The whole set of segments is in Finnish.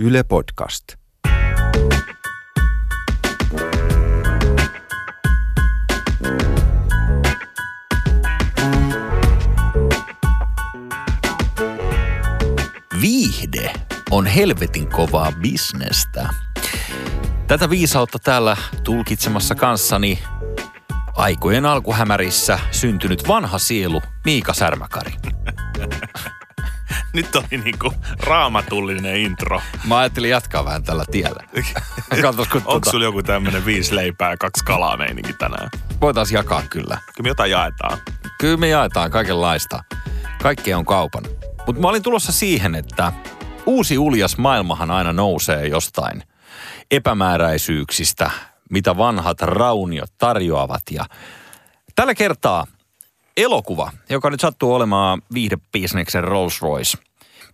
Yle Podcast. Viihde on helvetin kovaa bisnestä. Tätä viisautta täällä tulkitsemassa kanssani aikojen alkuhämärissä syntynyt vanha sielu Miika Särmäkari. Nyt oli niinku raamatullinen intro. Mä ajattelin jatkaa vähän tällä tiellä. Katsos, kun Onko tuota, sulla joku tämmönen viisi leipää ja kaksi kalaa meininki tänään? voitaisiin jakaa kyllä. Kyllä me jotain jaetaan. Kyllä me jaetaan kaikenlaista. Kaikkea on kaupan. Mutta mä olin tulossa siihen, että uusi uljas maailmahan aina nousee jostain epämääräisyyksistä, mitä vanhat rauniot tarjoavat. Ja tällä kertaa elokuva, joka nyt sattuu olemaan viihdebisneksen Rolls Royce.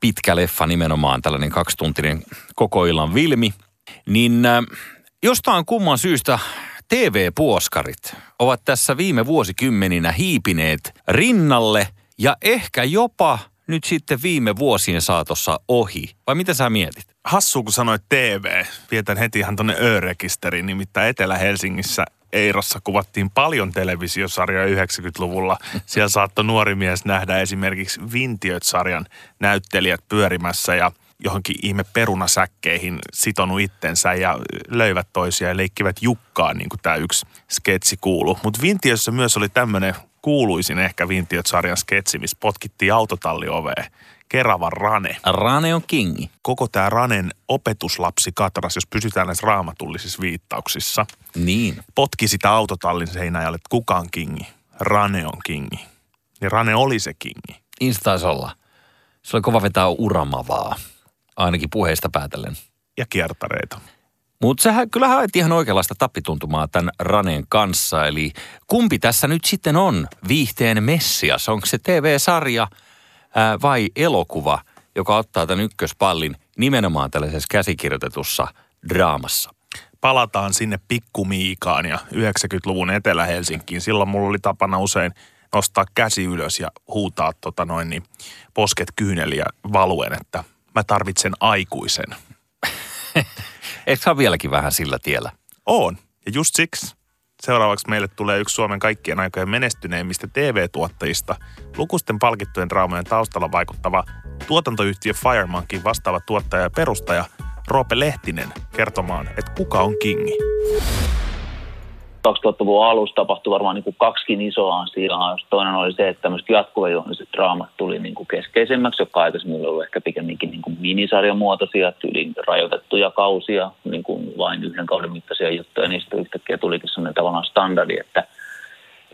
Pitkä leffa nimenomaan, tällainen kaksituntinen koko illan vilmi. Niin äh, jostain kumman syystä TV-puoskarit ovat tässä viime vuosikymmeninä hiipineet rinnalle ja ehkä jopa nyt sitten viime vuosien saatossa ohi. Vai mitä sä mietit? Hassu, kun sanoit TV. Vietän heti ihan tonne Ö-rekisteriin. Nimittäin Etelä-Helsingissä Eirossa kuvattiin paljon televisiosarjoja 90-luvulla. Siellä saattoi nuori mies nähdä esimerkiksi Vintiöt-sarjan näyttelijät pyörimässä ja johonkin ihme perunasäkkeihin sitonut itsensä ja löivät toisia ja leikkivät jukkaa, niin kuin tämä yksi sketsi kuuluu. Mutta Vintiössä myös oli tämmöinen kuuluisin ehkä Vintiöt-sarjan sketsi, missä potkittiin autotallioveen. Keravan Rane. Rane on kingi. Koko tämä Ranen opetuslapsi Katras, jos pysytään näissä raamatullisissa viittauksissa, Niin. potki sitä autotallin seinäjälle, että kuka on kingi. Rane on kingi. Ja Rane oli se kingi. Niin se taisi olla. Se oli kova vetää uramavaa. Ainakin puheista päätellen. Ja kiertareita. Mutta sehän kyllähän haet ihan oikeanlaista tappituntumaa tämän Raneen kanssa. Eli kumpi tässä nyt sitten on viihteen messias? Onko se TV-sarja ää, vai elokuva, joka ottaa tämän ykköspallin nimenomaan tällaisessa käsikirjoitetussa draamassa? Palataan sinne pikkumiikaan ja 90-luvun Etelä-Helsinkiin. Silloin mulla oli tapana usein nostaa käsi ylös ja huutaa tota noin, niin posket kyyneliä valuen, että mä tarvitsen aikuisen. Eikö sä vieläkin vähän sillä tiellä? On. Ja just siksi seuraavaksi meille tulee yksi Suomen kaikkien aikojen menestyneimmistä TV-tuottajista, lukusten palkittujen draamojen taustalla vaikuttava tuotantoyhtiö Firemonkin vastaava tuottaja ja perustaja Roope Lehtinen kertomaan, että kuka on kingi. 2000-luvun alussa tapahtui varmaan niin kuin kaksikin isoa asiaa. Toinen oli se, että tämmöiset jatkuvajuontiset draamat tuli niin kuin keskeisemmäksi, jotka aikaisemmin oli ehkä pikemminkin niin kuin minisarjamuotoisia, yli rajoitettuja kausia, niin kuin vain yhden kauden mittaisia juttuja. Niistä yhtäkkiä tulikin sellainen tavallaan standardi, että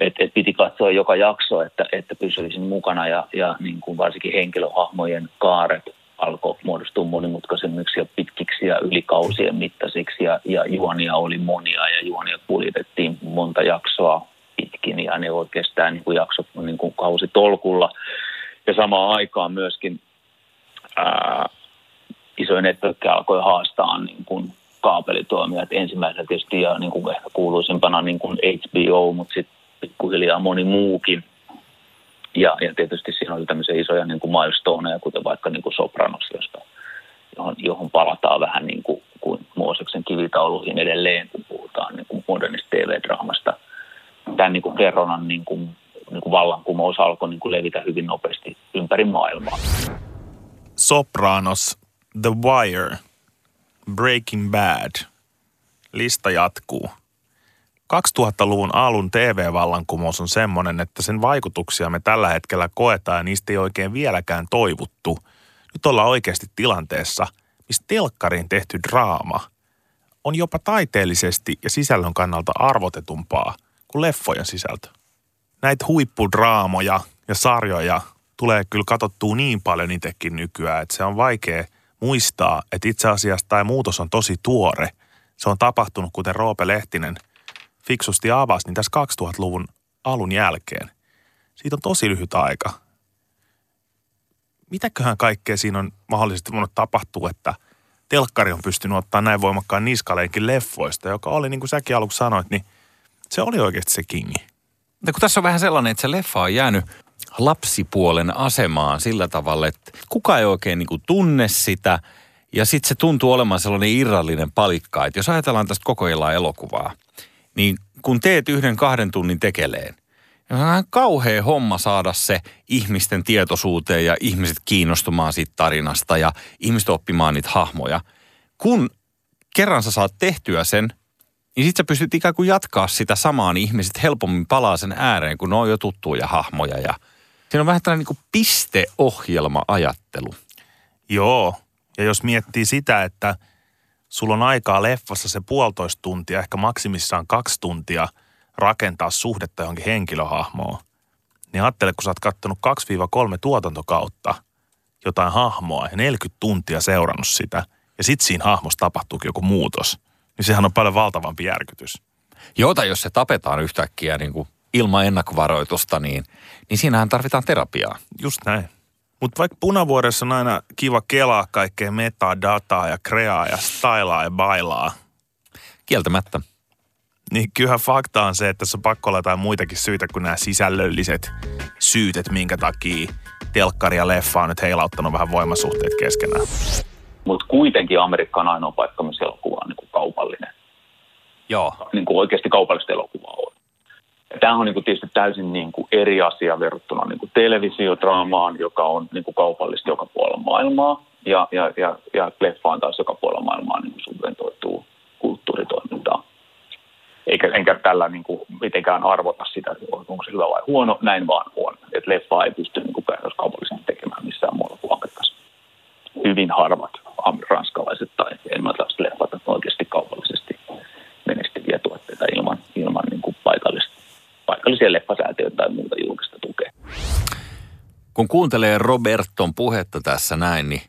et, et piti katsoa joka jakso, että, että pysyisin mukana ja, ja niin kuin varsinkin henkilöhahmojen kaaret alkoi muodostua monimutkaisemmiksi ja pitkiksi ja ylikausien mittaisiksi ja, ja juonia oli monia ja juonia kuljetettiin monta jaksoa pitkin ja ne voi kestää niin kuin jaksot niin kuin kausitolkulla. Ja samaan aikaan myöskin ää, isoja networkkeja alkoi haastaa niin kuin kaapelitoimijat ensimmäisenä tietysti ja niin kuin ehkä kuuluisimpana niin kuin HBO, mutta sitten pikkuhiljaa moni muukin. Ja, ja tietysti siinä oli tämmöisiä isoja niin kuin milestoneja, kuten vaikka niin kuin Sopranos, josta, johon, johon palataan vähän niin kuin, kuin Mooseksen kivitauluihin edelleen, kun puhutaan niin kuin modernista TV-draamasta. Tämän niin kuin kerronnan niin kuin, niin kuin vallankumous alkoi niin kuin levitä hyvin nopeasti ympäri maailmaa. Sopranos, The Wire, Breaking Bad. Lista jatkuu. 2000-luvun alun TV-vallankumous on semmoinen, että sen vaikutuksia me tällä hetkellä koetaan ja niistä ei oikein vieläkään toivuttu. Nyt ollaan oikeasti tilanteessa, missä telkkariin tehty draama on jopa taiteellisesti ja sisällön kannalta arvotetumpaa kuin leffojen sisältö. Näitä huippudraamoja ja sarjoja tulee kyllä katsottua niin paljon itsekin nykyään, että se on vaikea muistaa, että itse asiassa tämä muutos on tosi tuore. Se on tapahtunut, kuten Roope Lehtinen fiksusti avasi, niin tässä 2000-luvun alun jälkeen. Siitä on tosi lyhyt aika. Mitäköhän kaikkea siinä on mahdollisesti voinut tapahtua, että telkkari on pystynyt ottaa näin voimakkaan niskaleinkin leffoista, joka oli, niin kuin säkin aluksi sanoit, niin se oli oikeasti se kingi. Mutta kun tässä on vähän sellainen, että se leffa on jäänyt lapsipuolen asemaan sillä tavalla, että kuka ei oikein niin kuin tunne sitä Ja sitten se tuntuu olemaan sellainen irrallinen palikka, että jos ajatellaan tästä koko elokuvaa, niin kun teet yhden kahden tunnin tekeleen, niin on ihan kauhea homma saada se ihmisten tietoisuuteen ja ihmiset kiinnostumaan siitä tarinasta ja ihmiset oppimaan niitä hahmoja. Kun kerran sä saat tehtyä sen, niin sit sä pystyt ikään kuin jatkaa sitä samaa, niin ihmiset helpommin palaa sen ääreen, kun ne on jo tuttuja hahmoja. Ja siinä on vähän tällainen niin pisteohjelma-ajattelu. Joo, ja jos miettii sitä, että sulla on aikaa leffassa se puolitoista tuntia, ehkä maksimissaan kaksi tuntia rakentaa suhdetta johonkin henkilöhahmoon, niin ajattele, kun sä oot kattonut 2-3 tuotantokautta jotain hahmoa ja 40 tuntia seurannut sitä, ja sit siinä hahmossa tapahtuukin joku muutos, niin sehän on paljon valtavampi järkytys. Jota jos se tapetaan yhtäkkiä niin kuin ilman ennakkovaroitusta, niin, niin siinähän tarvitaan terapiaa. Just näin. Mutta vaikka punavuoressa on aina kiva kelaa kaikkea metadataa ja kreaa ja stylaa ja bailaa, Kieltämättä. niin kyllähän fakta on se, että tässä on pakko olla jotain muitakin syitä kuin nämä sisällölliset syyt, että minkä takia telkkari ja leffa on nyt heilauttanut vähän voimasuhteet keskenään. Mutta kuitenkin Amerikka on ainoa paikka, missä elokuva on niin kuin kaupallinen. Joo. Niin kuin oikeasti kaupallista elokuvaa on. Tämähän on niin kuin tietysti täysin niin kuin eri asia verrattuna niin kuin televisiodraamaan, joka on niin kuin kaupallista joka puolella maailmaa. Ja, ja, ja, ja leffa on taas joka puolella maailmaa niin kuin subventoituu kulttuuritoimintaa. Eikä enkä tällä niin kuin mitenkään arvota sitä, onko se hyvä vai huono, näin vaan on. Että leffa ei pysty niin kaupallisesti tekemään missään muualla kuin Amerikassa. Hyvin harvat ranskalaiset tai englantilaiset leffat oikeasti kaupallisesti menestyviä tuotteita ilman, ilman niin kuin paikallista, paikallisia leffasäätiöitä tai muuta julkista tukea. Kun kuuntelee Roberton puhetta tässä näin, niin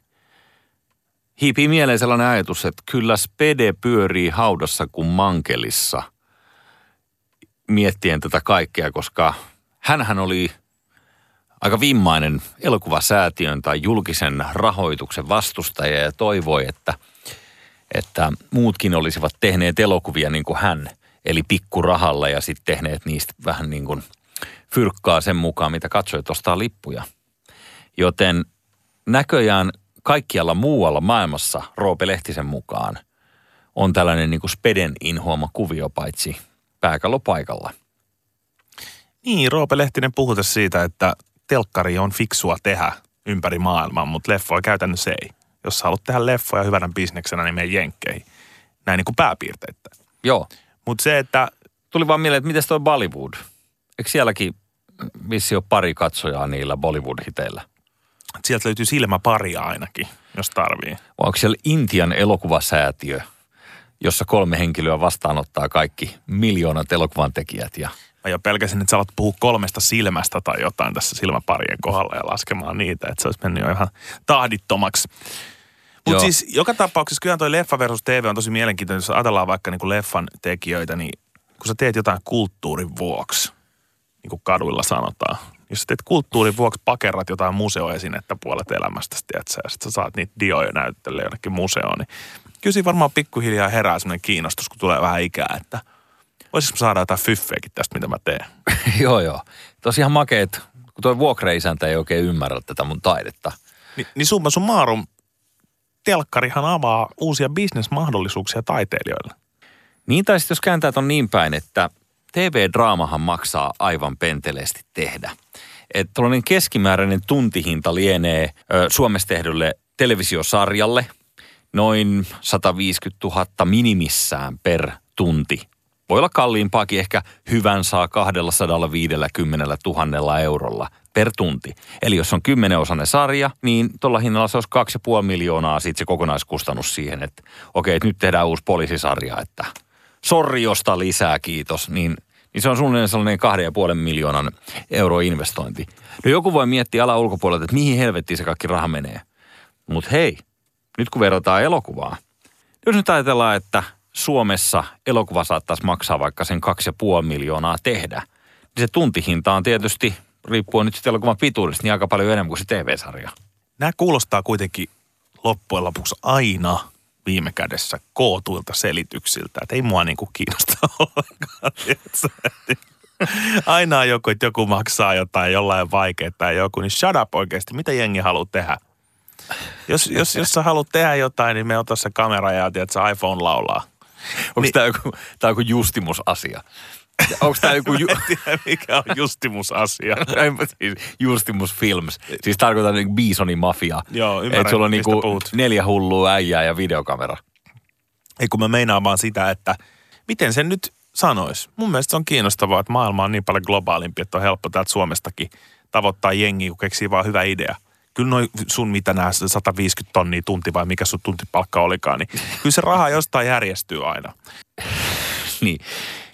hiipii mieleen sellainen ajatus, että kyllä spede pyörii haudassa kuin mankelissa miettien tätä kaikkea, koska hänhän oli aika vimmainen elokuvasäätiön tai julkisen rahoituksen vastustaja ja toivoi, että, että muutkin olisivat tehneet elokuvia niin kuin hän, eli pikkurahalla ja sitten tehneet niistä vähän niin kuin fyrkkaa sen mukaan, mitä katsojat ostaa lippuja. Joten näköjään kaikkialla muualla maailmassa Roope Lehtisen mukaan on tällainen niin kuin speden inhoama kuvio paitsi pääkallopaikalla. Niin, Roope Lehtinen puhui tässä siitä, että telkkari on fiksua tehdä ympäri maailmaa, mutta leffoja käytännössä ei. Jos sä haluat tehdä leffoja hyvänä bisneksenä, niin mene jenkkeihin. Näin niin kuin pääpiirteitä. Joo. Mutta se, että Tuli vaan mieleen, että miten toi Bollywood? Eikö sielläkin vissi ole pari katsojaa niillä Bollywood-hiteillä? sieltä löytyy silmäparia ainakin, jos tarvii. Vai onko siellä Intian elokuvasäätiö, jossa kolme henkilöä vastaanottaa kaikki miljoonat elokuvan tekijät ja Mä jo pelkäsin, että sä alat puhua kolmesta silmästä tai jotain tässä silmäparien kohdalla ja laskemaan niitä, että se olisi mennyt jo ihan tahdittomaksi. Mutta siis joka tapauksessa kyllä toi leffa versus TV on tosi mielenkiintoinen. Jos ajatellaan vaikka niinku leffan tekijöitä, niin kun sä teet jotain kulttuurin vuoksi, niin kuin kaduilla sanotaan. Jos sä teet kulttuurin vuoksi pakerat jotain museoesinettä puolet elämästä, tiedätkö, ja sit sä saat niitä dioja näyttelee jonnekin museoon, niin kyllä siinä varmaan pikkuhiljaa herää sellainen kiinnostus, kun tulee vähän ikää, että voisiko saada jotain fyffeäkin tästä, mitä mä teen. joo joo. Tosiaan makeet, kun toi vuokreisäntä ei oikein ymmärrä tätä mun taidetta. Ni, niin summa summarum, telkkarihan avaa uusia bisnesmahdollisuuksia taiteilijoille. Niin tai sitten jos kääntää on niin päin, että TV-draamahan maksaa aivan penteleesti tehdä. Että tuollainen keskimääräinen tuntihinta lienee ö, Suomessa tehdylle televisiosarjalle noin 150 000 minimissään per tunti. Voi olla kalliimpaakin, ehkä hyvän saa 250 000 eurolla per tunti. Eli jos on kymmenenosainen sarja, niin tuolla hinnalla se olisi 2,5 miljoonaa sitten se kokonaiskustannus siihen, että okei, että nyt tehdään uusi poliisisarja, että sorri josta lisää, kiitos, niin, niin se on suunnilleen sellainen kahden ja puolen miljoonan euro investointi. No joku voi miettiä ala ulkopuolelta, että mihin helvettiin se kaikki raha menee. Mutta hei, nyt kun verrataan elokuvaa, jos nyt ajatellaan, että Suomessa elokuva saattaisi maksaa vaikka sen kaksi ja puoli miljoonaa tehdä, niin se tuntihinta on tietysti, riippuen nyt sitten elokuvan pituudesta, niin aika paljon enemmän kuin se TV-sarja. Nämä kuulostaa kuitenkin loppujen lopuksi aina viime kädessä kootuilta selityksiltä. Että ei mua niinku kiinnosta ollenkaan. Aina on joku, että joku maksaa jotain jollain vaikeaa tai joku, niin shut up oikeasti. Mitä jengi haluaa tehdä? Jos, jos, jos sä haluat tehdä jotain, niin me ota se kamera ja tiedät, se iPhone laulaa. Onko niin. tämä joku, tää joku justimusasia? Onko tämä joku... Ju- tiedä, mikä on justimusasia. Siis Justimus Films. Siis tarkoitan niin Bisonin mafia. Joo, ymmärrän, Että sulla on niinku puhut. neljä hullua äijää ja videokamera. Ei kun mä meinaan vaan sitä, että miten sen nyt sanois. Mun mielestä se on kiinnostavaa, että maailma on niin paljon globaalimpi, että on helppo täältä Suomestakin tavoittaa jengiä, kun keksii vaan hyvä idea. Kyllä noin sun mitä nämä 150 tonnia tunti vai mikä sun tuntipalkka olikaan, niin kyllä se raha jostain järjestyy aina. niin,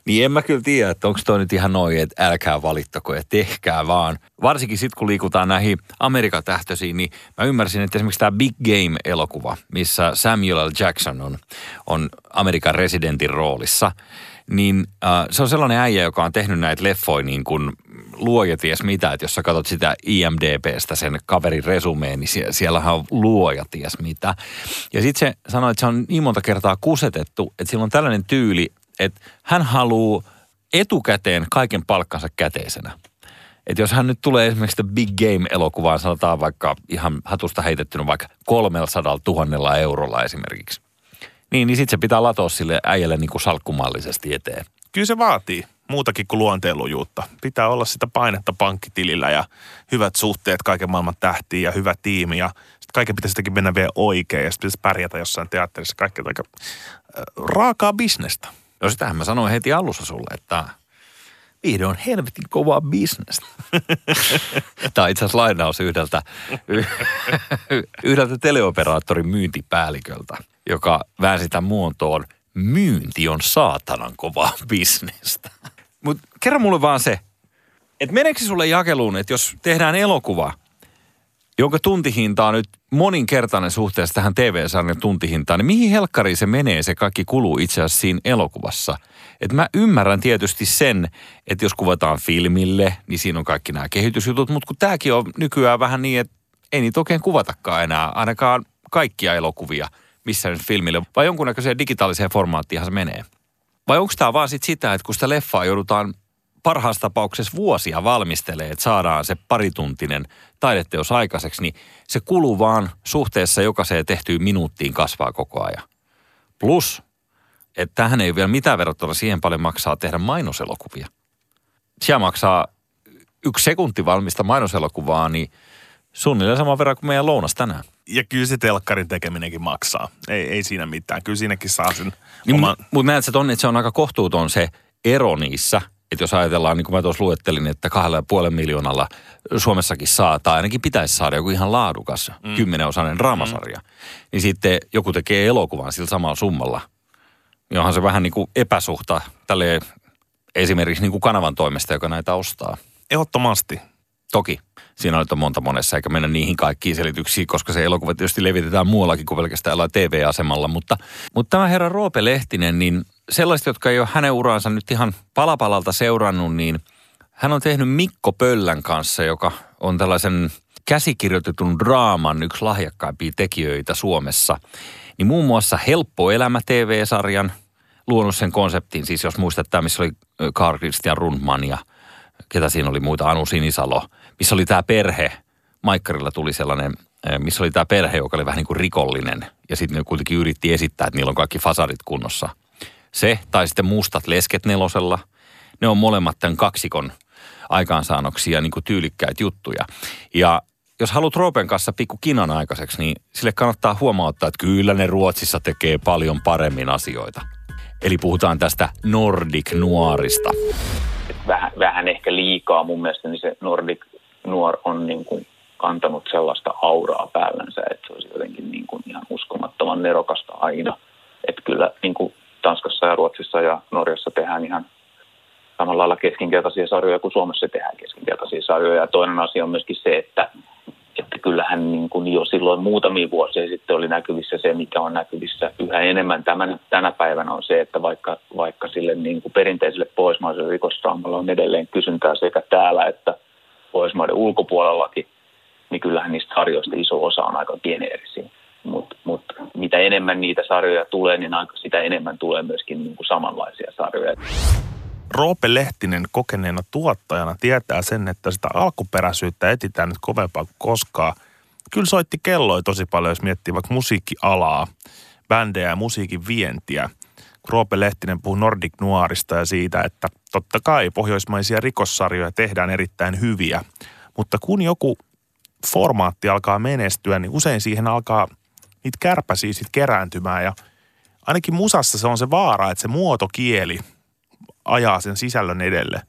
niin en mä kyllä tiedä, että onko toi nyt ihan noin, että älkää valittako ja tehkää vaan. Varsinkin sitten kun liikutaan näihin Amerikan tähtöisiin, niin mä ymmärsin, että esimerkiksi tämä Big Game-elokuva, missä Samuel L. Jackson on, on Amerikan residentin roolissa, niin äh, se on sellainen äijä, joka on tehnyt näitä leffoja niin kuin luoja ties mitä, että jos sä katsot sitä IMDBstä sen kaverin resumeen, niin sie- siellähän on luoja ties mitä. Ja sitten se sanoi, että se on niin monta kertaa kusetettu, että sillä on tällainen tyyli, että hän haluaa etukäteen kaiken palkkansa käteisenä. Että jos hän nyt tulee esimerkiksi Big Game-elokuvaan, sanotaan vaikka ihan hatusta heitettynä vaikka 300 000 eurolla esimerkiksi. Niin, niin sitten se pitää latoa sille äijälle niin kuin salkkumallisesti eteen. Kyllä se vaatii muutakin kuin luonteenlujuutta. Pitää olla sitä painetta pankkitilillä ja hyvät suhteet kaiken maailman tähtiin ja hyvä tiimi ja sitten kaiken pitäisi jotenkin mennä vielä oikein ja sitten pitäisi pärjätä jossain teatterissa. Kaikki aika raakaa bisnestä. No sitähän mä sanoin heti alussa sulle, että viihde on helvetin kovaa bisnestä. Tämä on itse asiassa lainaus yhdeltä, yhdeltä teleoperaattorin myyntipäälliköltä, joka väänsi tämän muotoon, myynti on saatanan kovaa bisnestä. Mutta kerro mulle vaan se, että meneekö sulle jakeluun, että jos tehdään elokuva, jonka tuntihinta on nyt moninkertainen suhteessa tähän TV-sarjan tuntihintaan, niin mihin helkkariin se menee, se kaikki kuluu itse asiassa siinä elokuvassa? Et mä ymmärrän tietysti sen, että jos kuvataan filmille, niin siinä on kaikki nämä kehitysjutut, mutta kun tämäkin on nykyään vähän niin, että ei niitä oikein kuvatakaan enää, ainakaan kaikkia elokuvia, missä nyt filmille, vai jonkunnäköiseen digitaaliseen formaattiinhan se menee. Vai onko tämä vaan sit sitä, että kun sitä leffaa joudutaan parhaassa tapauksessa vuosia valmistelee, että saadaan se parituntinen taideteos aikaiseksi, niin se kuluu vaan suhteessa jokaiseen tehtyyn minuuttiin kasvaa koko ajan. Plus, että tähän ei vielä mitään verrattuna siihen paljon maksaa tehdä mainoselokuvia. Siellä maksaa yksi sekunti valmista mainoselokuvaa, niin suunnilleen saman verran kuin meidän lounas tänään. Ja kyllä se telkkarin tekeminenkin maksaa. Ei, ei siinä mitään. Kyllä siinäkin saa sen Niin, oman... Mutta mut näet sä tonne, että se on aika kohtuuton se ero niissä. Että jos ajatellaan, niin kuin mä tuossa luettelin, että kahdella ja puolen miljoonalla Suomessakin saa, tai ainakin pitäisi saada joku ihan laadukas mm. kymmenenosainen draamasarja. Mm. Niin sitten joku tekee elokuvan sillä samalla summalla. Niin onhan se vähän niin kuin epäsuhta tälle esimerkiksi niin kuin kanavan toimesta, joka näitä ostaa. Ehdottomasti. Toki siinä on monta monessa, eikä mennä niihin kaikkiin selityksiin, koska se elokuva tietysti levitetään muuallakin kuin pelkästään jollain TV-asemalla. Mutta, mutta tämä herra Roope Lehtinen, niin sellaiset, jotka ei ole hänen uraansa nyt ihan palapalalta seurannut, niin hän on tehnyt Mikko Pöllän kanssa, joka on tällaisen käsikirjoitetun draaman yksi lahjakkaimpia tekijöitä Suomessa. Niin muun muassa Helppo elämä TV-sarjan luonut sen konseptin, siis jos muistat tämä, missä oli Carl Christian Rundman ja ketä siinä oli muita, Anu Sinisalo, missä oli tämä perhe, Maikkarilla tuli sellainen, eh, missä oli tämä perhe, joka oli vähän niin kuin rikollinen. Ja sitten ne kuitenkin yritti esittää, että niillä on kaikki fasarit kunnossa. Se, tai sitten Mustat lesket nelosella, ne on molemmat tämän kaksikon aikaansaannoksia, niin kuin tyylikkäitä juttuja. Ja jos haluat Roopen kanssa pikku kinan aikaiseksi, niin sille kannattaa huomauttaa, että kyllä ne Ruotsissa tekee paljon paremmin asioita. Eli puhutaan tästä Nordic Nuorista. Vähän, vähän ehkä liikaa mun mielestä, niin se Nordic nuor on niin kuin kantanut sellaista auraa päällänsä, että se olisi jotenkin niin kuin ihan uskomattoman nerokasta aina. Että kyllä niin kuin Tanskassa ja Ruotsissa ja Norjassa tehdään ihan samalla lailla keskinkertaisia sarjoja kuin Suomessa tehdään keskinkertaisia sarjoja. Ja toinen asia on myöskin se, että, että kyllähän niin kuin jo silloin muutamia vuosia sitten oli näkyvissä se, mikä on näkyvissä yhä enemmän tämän, tänä päivänä on se, että vaikka, vaikka sille niin kuin perinteiselle pohjoismaiselle rikosdraamalle on edelleen kysyntää sekä täällä että Pohjoismaiden ulkopuolellakin, niin kyllähän niistä sarjoista iso osa on aika geneerisiä. Mutta mut, mitä enemmän niitä sarjoja tulee, niin aika sitä enemmän tulee myöskin niin kuin samanlaisia sarjoja. Roope Lehtinen kokeneena tuottajana tietää sen, että sitä alkuperäisyyttä etsitään nyt kovempaa kuin koskaan. kyllä soitti kelloja tosi paljon, jos miettii vaikka musiikkialaa, bändejä ja musiikin vientiä. Roope Lehtinen puhuu Nordic Noirista ja siitä, että totta kai pohjoismaisia rikossarjoja tehdään erittäin hyviä, mutta kun joku formaatti alkaa menestyä, niin usein siihen alkaa niitä kärpäsiä sit kerääntymään ja ainakin musassa se on se vaara, että se muotokieli ajaa sen sisällön edelle.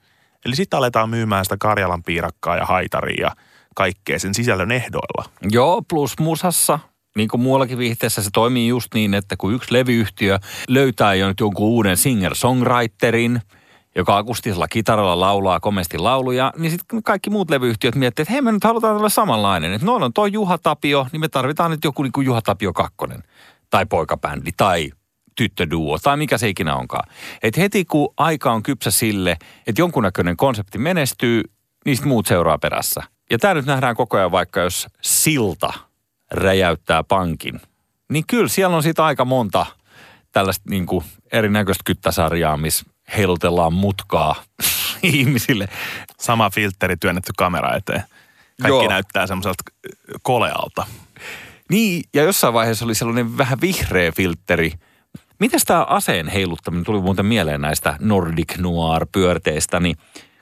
Eli sitten aletaan myymään sitä Karjalan piirakkaa ja haitaria ja kaikkea sen sisällön ehdoilla. Joo, plus musassa, niin kuin muuallakin viihteessä, se toimii just niin, että kun yksi levyyhtiö löytää jo nyt jonkun uuden singer-songwriterin, joka akustisella kitaralla laulaa komesti lauluja, niin sitten kaikki muut levyyhtiöt miettivät, että hei me nyt halutaan olla samanlainen. Että noilla on toi Juha Tapio, niin me tarvitaan nyt joku niin kuin Juha Tapio kakkonen. Tai poikabändi, tai tyttöduo, tai mikä se ikinä onkaan. Et heti kun aika on kypsä sille, että jonkunnäköinen konsepti menestyy, niin muut seuraa perässä. Ja tämä nyt nähdään koko ajan vaikka jos Silta räjäyttää pankin. Niin kyllä siellä on siitä aika monta tällaista niin kuin erinäköistä kyttäsarjaa, missä heilutellaan mutkaa ihmisille. Sama filtteri työnnetty kamera eteen. Kaikki Joo. näyttää semmoiselta kolealta. Niin, ja jossain vaiheessa oli sellainen vähän vihreä filtteri. Mites tämä aseen heiluttaminen tuli muuten mieleen näistä Nordic Noir-pyörteistä, niin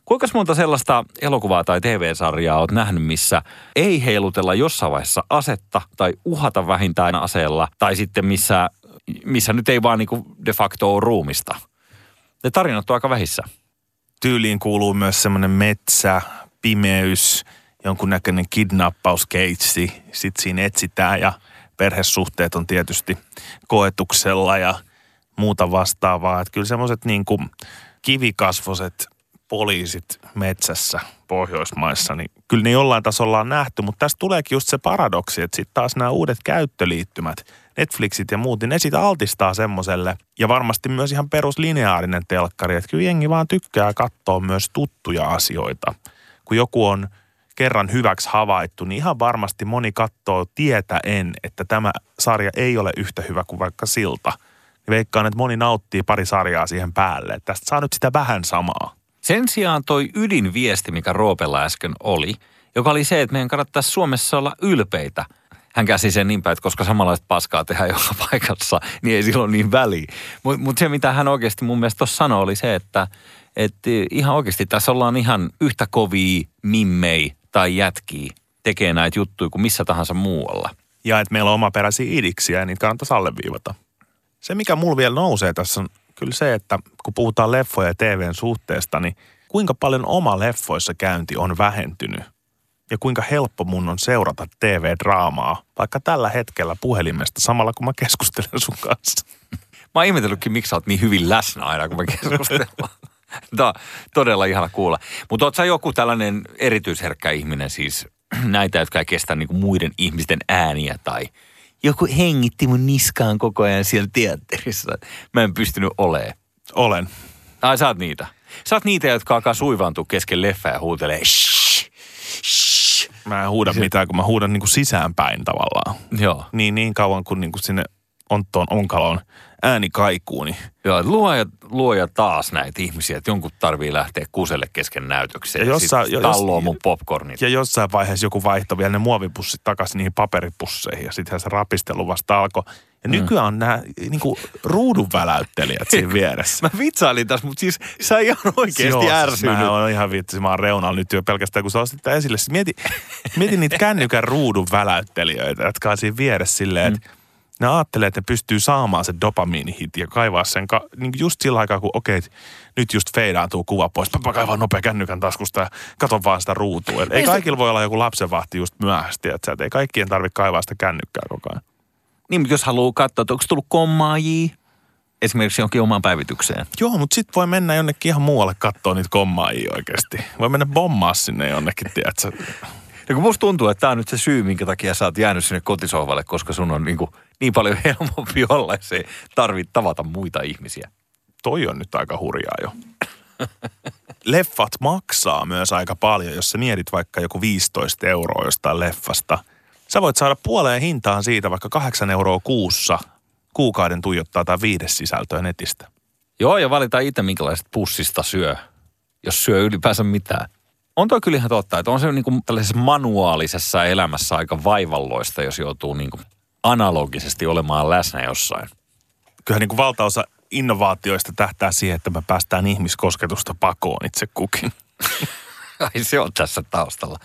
kuinka monta sellaista elokuvaa tai TV-sarjaa olet nähnyt, missä ei heilutella jossain vaiheessa asetta tai uhata vähintään aseella, tai sitten missä, missä nyt ei vaan niinku de facto ole ruumista? Ne tarinat on aika vähissä. Tyyliin kuuluu myös semmoinen metsä, pimeys, jonkunnäköinen kidnappauskeitsi. Sitten siinä etsitään ja perhesuhteet on tietysti koetuksella ja muuta vastaavaa. Että kyllä semmoiset niin kivikasvoset poliisit metsässä Pohjoismaissa, niin kyllä ne jollain tasolla on nähty, mutta tässä tuleekin just se paradoksi, että sitten taas nämä uudet käyttöliittymät, Netflixit ja muut, niin ne sitä altistaa semmoiselle, ja varmasti myös ihan peruslineaarinen telkkari, että kyllä jengi vaan tykkää katsoa myös tuttuja asioita. Kun joku on kerran hyväksi havaittu, niin ihan varmasti moni katsoo tietäen, että tämä sarja ei ole yhtä hyvä kuin vaikka Silta. Veikkaan, että moni nauttii pari sarjaa siihen päälle. Tästä saa nyt sitä vähän samaa. Sen sijaan toi ydinviesti, mikä Roopella äsken oli, joka oli se, että meidän kannattaisi Suomessa olla ylpeitä. Hän käsi sen niin päin, että koska samanlaista paskaa tehdään joka paikassa, niin ei silloin niin väliä. Mutta mut se, mitä hän oikeasti mun mielestä tuossa sanoi, oli se, että et ihan oikeasti tässä ollaan ihan yhtä kovia mimmei tai jätkiä tekee näitä juttuja kuin missä tahansa muualla. Ja että meillä on omaperäisiä idiksiä ja niitä kannattaisi alleviivata. Se, mikä mulla vielä nousee tässä on kyllä se, että kun puhutaan leffoja ja TVn suhteesta, niin kuinka paljon oma leffoissa käynti on vähentynyt ja kuinka helppo mun on seurata TV-draamaa vaikka tällä hetkellä puhelimesta samalla kun mä keskustelen sun kanssa. Mä oon ihmetellytkin, miksi sä oot niin hyvin läsnä aina, kun me keskustellaan. Tämä on todella ihana kuulla. Mutta oot sä joku tällainen erityisherkkä ihminen siis, näitä, jotka ei kestä niinku muiden ihmisten ääniä tai joku hengitti mun niskaan koko ajan siellä teatterissa. Mä en pystynyt olemaan. Olen. Ai sä oot niitä. Sä oot niitä, jotka alkaa suivaantua kesken leffa ja huutelee shh, shh. Mä en huuda mitään, kun mä huudan niin kuin sisäänpäin tavallaan. Joo. Niin, niin kauan kun niin kuin sinne Onttoon onkaloon ääni kaikuu, niin Joo, luoja, luoja taas näitä ihmisiä, että jonkun tarvii lähteä kuselle kesken näytöksen. Ja Ja, jos sit sä- jo- jos- talloo mun popcornit. Ja jossain vaiheessa joku vaihtoi vielä ne muovipussit takaisin niihin paperipusseihin ja sittenhän se rapistelu vasta alkoi. Ja nykyään on nämä niin ruudun väläyttelijät siinä vieressä. Mä vitsailin tässä, mutta siis sä ihan oikeasti Joo, ärsynyt. Mä oon ihan vitsi, mä oon reunalla nyt jo pelkästään, kun sä ostit tämän esille. Siis Mieti, mieti niitä kännykän ruudun väläyttelijöitä, jotka on siinä vieressä silleen, että ne ajattelee, että ne pystyy saamaan sen dopamiinihit ja kaivaa sen ka- niin just sillä aikaa, kun okei, okay, nyt just feidaantuu kuva pois. Mä kaivaan nopea kännykän taskusta ja katon vaan sitä ruutua. Et ei se- kaikilla voi olla joku lapsenvahti just myöhästi, että et ei kaikkien tarvitse kaivaa sitä kännykkää koko ajan. Niin, mutta jos haluaa katsoa, että onko tullut kommaajia esimerkiksi jonkin omaan päivitykseen. Joo, mutta sitten voi mennä jonnekin ihan muualle katsoa niitä kommaajia oikeasti. Voi mennä bommaa sinne jonnekin, tiedätkö? Ja kun musta tuntuu, että tämä on nyt se syy, minkä takia sä oot jäänyt sinne kotisohvalle, koska sun on niin, kuin niin paljon helpompi olla, että se tarvitse tavata muita ihmisiä. toi on nyt aika hurjaa jo. Leffat maksaa myös aika paljon, jos sä mietit vaikka joku 15 euroa jostain leffasta. Sä voit saada puoleen hintaan siitä vaikka 8 euroa kuussa kuukauden tuijottaa tai viides sisältöä netistä. Joo, ja valita itse, minkälaisesta pussista syö, jos syö ylipäänsä mitään. on toi kyllä ihan totta, että on se niin kuin tällaisessa manuaalisessa elämässä aika vaivalloista, jos joutuu niin kuin analogisesti olemaan läsnä jossain. Kyllähän niin kuin valtaosa innovaatioista tähtää siihen, että me päästään ihmiskosketusta pakoon itse kukin. Ai se on tässä taustalla.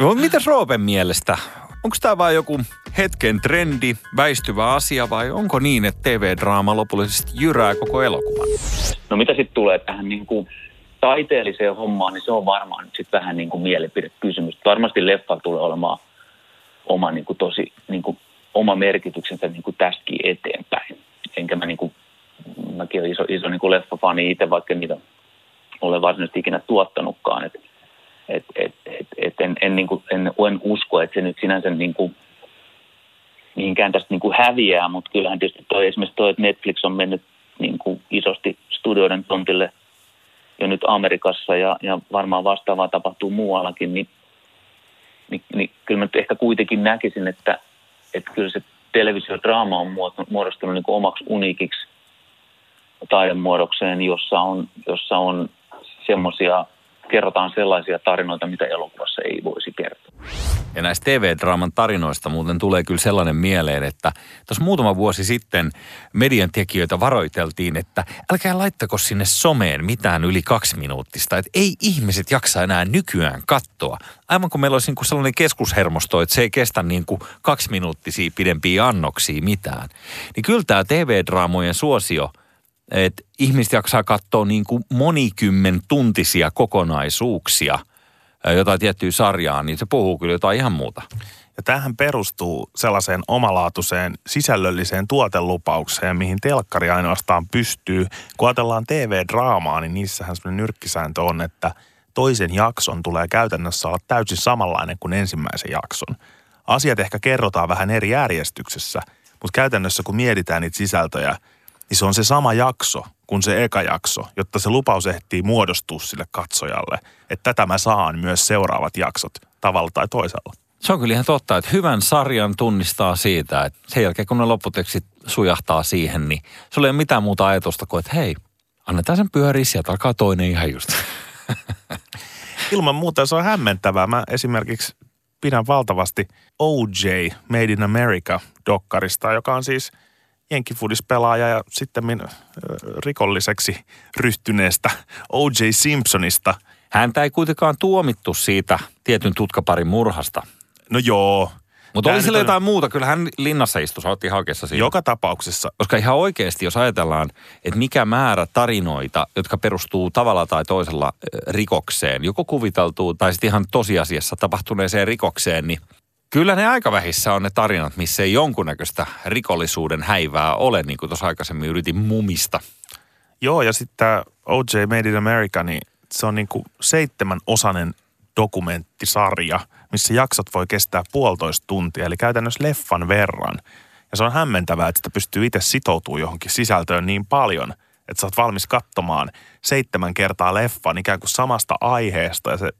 No, mitäs Roopen mielestä? Onko tämä vain joku hetken trendi, väistyvä asia vai onko niin, että TV-draama lopullisesti jyrää koko elokuvan? No mitä sitten tulee tähän niin kuin taiteelliseen hommaan, niin se on varmaan nyt sitten vähän niin kuin mielipidekysymys. Varmasti leffa tulee olemaan oma niin kuin tosi niin kuin oma merkityksensä niin kuin tästäkin eteenpäin. Enkä mä niin kuin, mäkin olen iso, iso niin leffafani itse, vaikka niitä olen varsinaisesti ikinä tuottanutkaan. Et, et, et, et, et en, en, niin kuin, en, en, usko, että se nyt sinänsä niin kuin, mihinkään tästä niin kuin häviää, mutta kyllähän tietysti toi, esimerkiksi toi, että Netflix on mennyt niin kuin isosti studioiden tontille jo nyt Amerikassa ja, ja varmaan vastaavaa tapahtuu muuallakin, niin, niin, niin kyllä mä nyt ehkä kuitenkin näkisin, että, että kyllä se televisiodraama on muodostunut niin omaksi uniikiksi taidemuodokseen, jossa on, jossa on semmoisia, kerrotaan sellaisia tarinoita, mitä elokuvassa ei voisi kertoa. Ja näistä TV-draaman tarinoista muuten tulee kyllä sellainen mieleen, että tuossa muutama vuosi sitten median tekijöitä varoiteltiin, että älkää laittako sinne someen mitään yli kaksi minuuttista, että ei ihmiset jaksa enää nykyään kattoa. Aivan kun meillä olisi niin kuin sellainen keskushermosto, että se ei kestä niin kuin kaksi minuuttisia pidempiä annoksia mitään. Niin kyllä tämä TV-draamojen suosio – että ihmiset jaksaa katsoa niin kuin monikymmen tuntisia kokonaisuuksia, jotain tiettyä sarjaa, niin se puhuu kyllä jotain ihan muuta. Ja tähän perustuu sellaiseen omalaatuiseen sisällölliseen tuotelupaukseen, mihin telkkari ainoastaan pystyy. Kun ajatellaan TV-draamaa, niin niissähän sellainen nyrkkisääntö on, että toisen jakson tulee käytännössä olla täysin samanlainen kuin ensimmäisen jakson. Asiat ehkä kerrotaan vähän eri järjestyksessä, mutta käytännössä kun mietitään niitä sisältöjä – niin se on se sama jakso kuin se eka jakso, jotta se lupaus ehtii muodostua sille katsojalle, että tätä mä saan myös seuraavat jaksot tavalla tai toisella. Se on kyllä ihan totta, että hyvän sarjan tunnistaa siitä, että sen jälkeen kun ne lopputekstit sujahtaa siihen, niin sulla ei ole mitään muuta ajatusta kuin, että hei, annetaan sen pyöriä, sieltä alkaa toinen ihan just. Ilman muuta se on hämmentävää. Mä esimerkiksi pidän valtavasti OJ Made in America dokkarista, joka on siis – jenkifudispelaaja ja sitten rikolliseksi ryhtyneestä O.J. Simpsonista. Häntä ei kuitenkaan tuomittu siitä tietyn tutkaparin murhasta. No joo. Mutta oli sillä on... jotain muuta. Kyllä hän linnassa istui, otti hakessa siinä. Joka tapauksessa. Koska ihan oikeasti, jos ajatellaan, että mikä määrä tarinoita, jotka perustuu tavalla tai toisella rikokseen, joko kuviteltuu tai sitten ihan tosiasiassa tapahtuneeseen rikokseen, niin Kyllä ne aika vähissä on ne tarinat, missä ei jonkunnäköistä rikollisuuden häivää ole, niin kuin tuossa aikaisemmin yritin mumista. Joo, ja sitten tämä O.J. Made in America, niin se on niin kuin seitsemän osainen dokumenttisarja, missä jaksot voi kestää puolitoista tuntia, eli käytännössä leffan verran. Ja se on hämmentävää, että sitä pystyy itse sitoutumaan johonkin sisältöön niin paljon, että sä oot valmis katsomaan seitsemän kertaa leffan ikään kuin samasta aiheesta ja se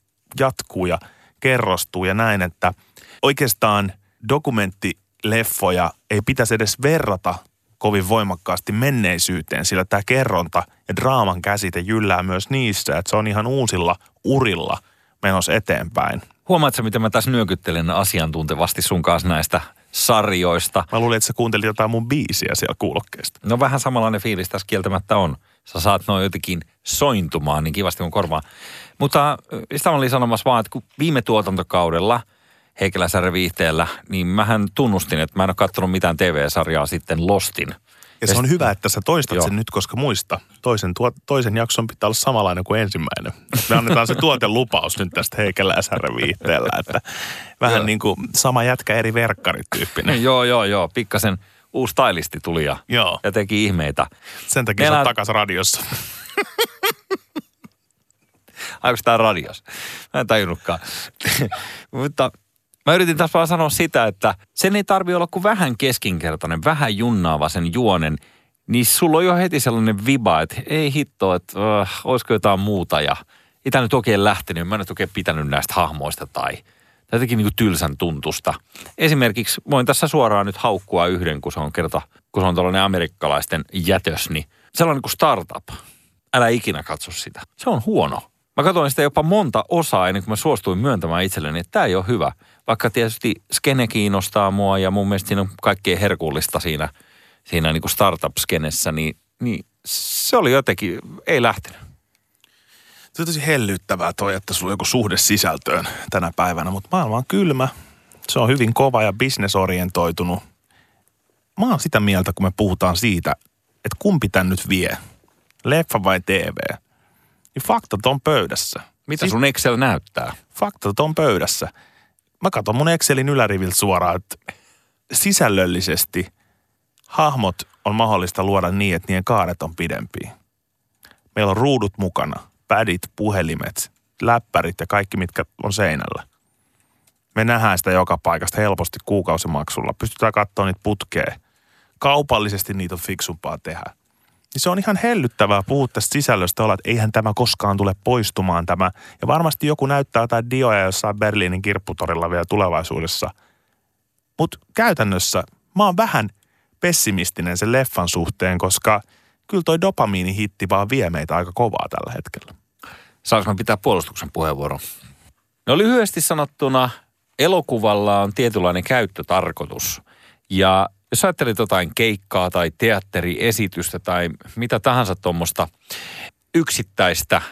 jatkuu ja kerrostuu ja näin, että – oikeastaan dokumenttileffoja ei pitäisi edes verrata kovin voimakkaasti menneisyyteen, sillä tämä kerronta ja draaman käsite jyllää myös niissä, että se on ihan uusilla urilla menossa eteenpäin. Huomaatko, miten mä tässä nyökyttelen asiantuntevasti sun kanssa näistä sarjoista? Mä luulin, että sä kuuntelit jotain mun biisiä siellä kuulokkeesta. No vähän samanlainen fiilis tässä kieltämättä on. Sä saat noin jotenkin sointumaan niin kivasti mun korvaan. Mutta sitä mä olin sanomassa vaan, että kun viime tuotantokaudella – Heikelä viihteellä, niin mähän tunnustin, että mä en ole katsonut mitään TV-sarjaa sitten Lostin. Ja se on hyvä, että sä toistat Joo. sen nyt, koska muista, toisen, tuo, toisen jakson pitää olla samanlainen kuin ensimmäinen. Me annetaan se tuotelupaus nyt tästä Heikelä viihteellä, että vähän joo. niin kuin sama jätkä eri verkkarityyppinen. joo, joo, joo, pikkasen uusi stylisti tuli ja, joo. ja teki ihmeitä. Sen takia Meillä... sä takas radiossa. Onko tämä radios? Mä en tajunnutkaan. Mutta Mä yritin taas vaan sanoa sitä, että sen ei tarvi olla kuin vähän keskinkertainen, vähän junnaava sen juonen, niin sulla on jo heti sellainen viba, että ei hitto, että uh, olisiko jotain muuta ja ei tämä nyt oikein lähtenyt, mä en nyt oikein pitänyt näistä hahmoista tai, jotenkin niin tylsän tuntusta. Esimerkiksi voin tässä suoraan nyt haukkua yhden, kun se on kerta, kun se on tällainen amerikkalaisten jätös, niin sellainen kuin startup. Älä ikinä katso sitä. Se on huono. Mä katsoin sitä jopa monta osaa ennen kuin mä suostuin myöntämään itselleni, että tämä ei ole hyvä. Vaikka tietysti skene kiinnostaa mua ja mun mielestä siinä on kaikkea herkullista siinä, siinä niin kuin startup-skenessä, niin, niin se oli jotenkin, ei lähtenyt. Se on tosi hellyttävää toi, että sulla on joku suhde sisältöön tänä päivänä, mutta maailma on kylmä. Se on hyvin kova ja bisnesorientoitunut. Mä oon sitä mieltä, kun me puhutaan siitä, että kumpi tän nyt vie, leffa vai TV. Niin faktat on pöydässä. Mitä sun Excel näyttää? Faktat on pöydässä. Mä katson mun Excelin yläriviltä suoraan, että sisällöllisesti hahmot on mahdollista luoda niin, että niiden kaaret on pidempiä. Meillä on ruudut mukana, pädit, puhelimet, läppärit ja kaikki, mitkä on seinällä. Me nähdään sitä joka paikasta helposti kuukausimaksulla. Pystytään katsoa niitä putkea. Kaupallisesti niitä on fiksumpaa tehdä. Niin se on ihan hellyttävää puhua tästä sisällöstä olla, että eihän tämä koskaan tule poistumaan tämä. Ja varmasti joku näyttää jotain dioja jossain Berliinin kirpputorilla vielä tulevaisuudessa. Mutta käytännössä mä oon vähän pessimistinen sen leffan suhteen, koska kyllä toi dopamiinihitti vaan vie meitä aika kovaa tällä hetkellä. Saanko mä pitää puolustuksen puheenvuoron? No lyhyesti sanottuna elokuvalla on tietynlainen käyttötarkoitus. Ja jos ajattelit jotain keikkaa tai teatteriesitystä tai mitä tahansa tuommoista yksittäistä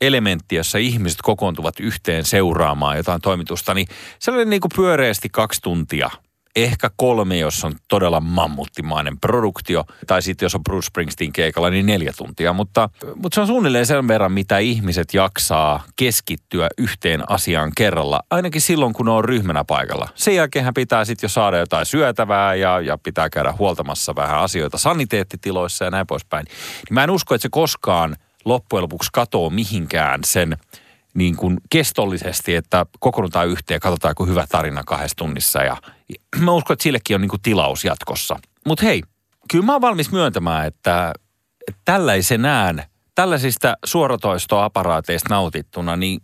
elementtiä, jossa ihmiset kokoontuvat yhteen seuraamaan jotain toimitusta, niin se oli niin kuin pyöreästi kaksi tuntia – ehkä kolme, jos on todella mammuttimainen produktio, tai sitten jos on Bruce Springsteen keikalla, niin neljä tuntia. Mutta, mutta se on suunnilleen sen verran, mitä ihmiset jaksaa keskittyä yhteen asiaan kerralla, ainakin silloin, kun on ryhmänä paikalla. Sen jälkeen pitää sitten jo saada jotain syötävää ja, ja pitää käydä huoltamassa vähän asioita saniteettitiloissa ja näin poispäin. Niin mä en usko, että se koskaan loppujen lopuksi katoo mihinkään sen – niin kuin kestollisesti, että kokoonnutaan yhteen ja katsotaan joku hyvä tarina kahdessa tunnissa. Ja mä uskon, että sillekin on niin kuin tilaus jatkossa. Mutta hei, kyllä mä oon valmis myöntämään, että, tällaisenään, tällaisista suoratoistoaparaateista nautittuna, niin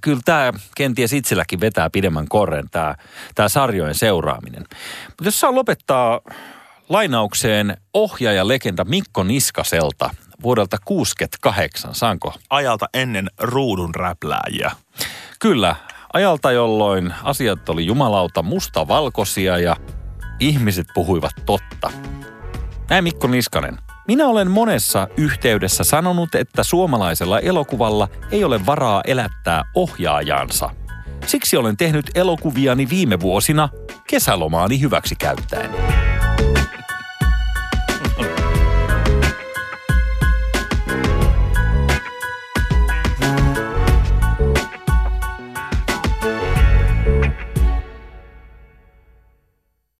kyllä tämä kenties itselläkin vetää pidemmän korren, tämä, tämä sarjojen seuraaminen. Mutta jos saa lopettaa lainaukseen ohjaaja-legenda Mikko Niskaselta – vuodelta 68, saanko? Ajalta ennen ruudun räplääjiä. Kyllä, ajalta jolloin asiat oli jumalauta mustavalkoisia ja ihmiset puhuivat totta. Näin Mikko Niskanen. Minä olen monessa yhteydessä sanonut, että suomalaisella elokuvalla ei ole varaa elättää ohjaajansa. Siksi olen tehnyt elokuviani viime vuosina kesälomaani hyväksi käyttäen.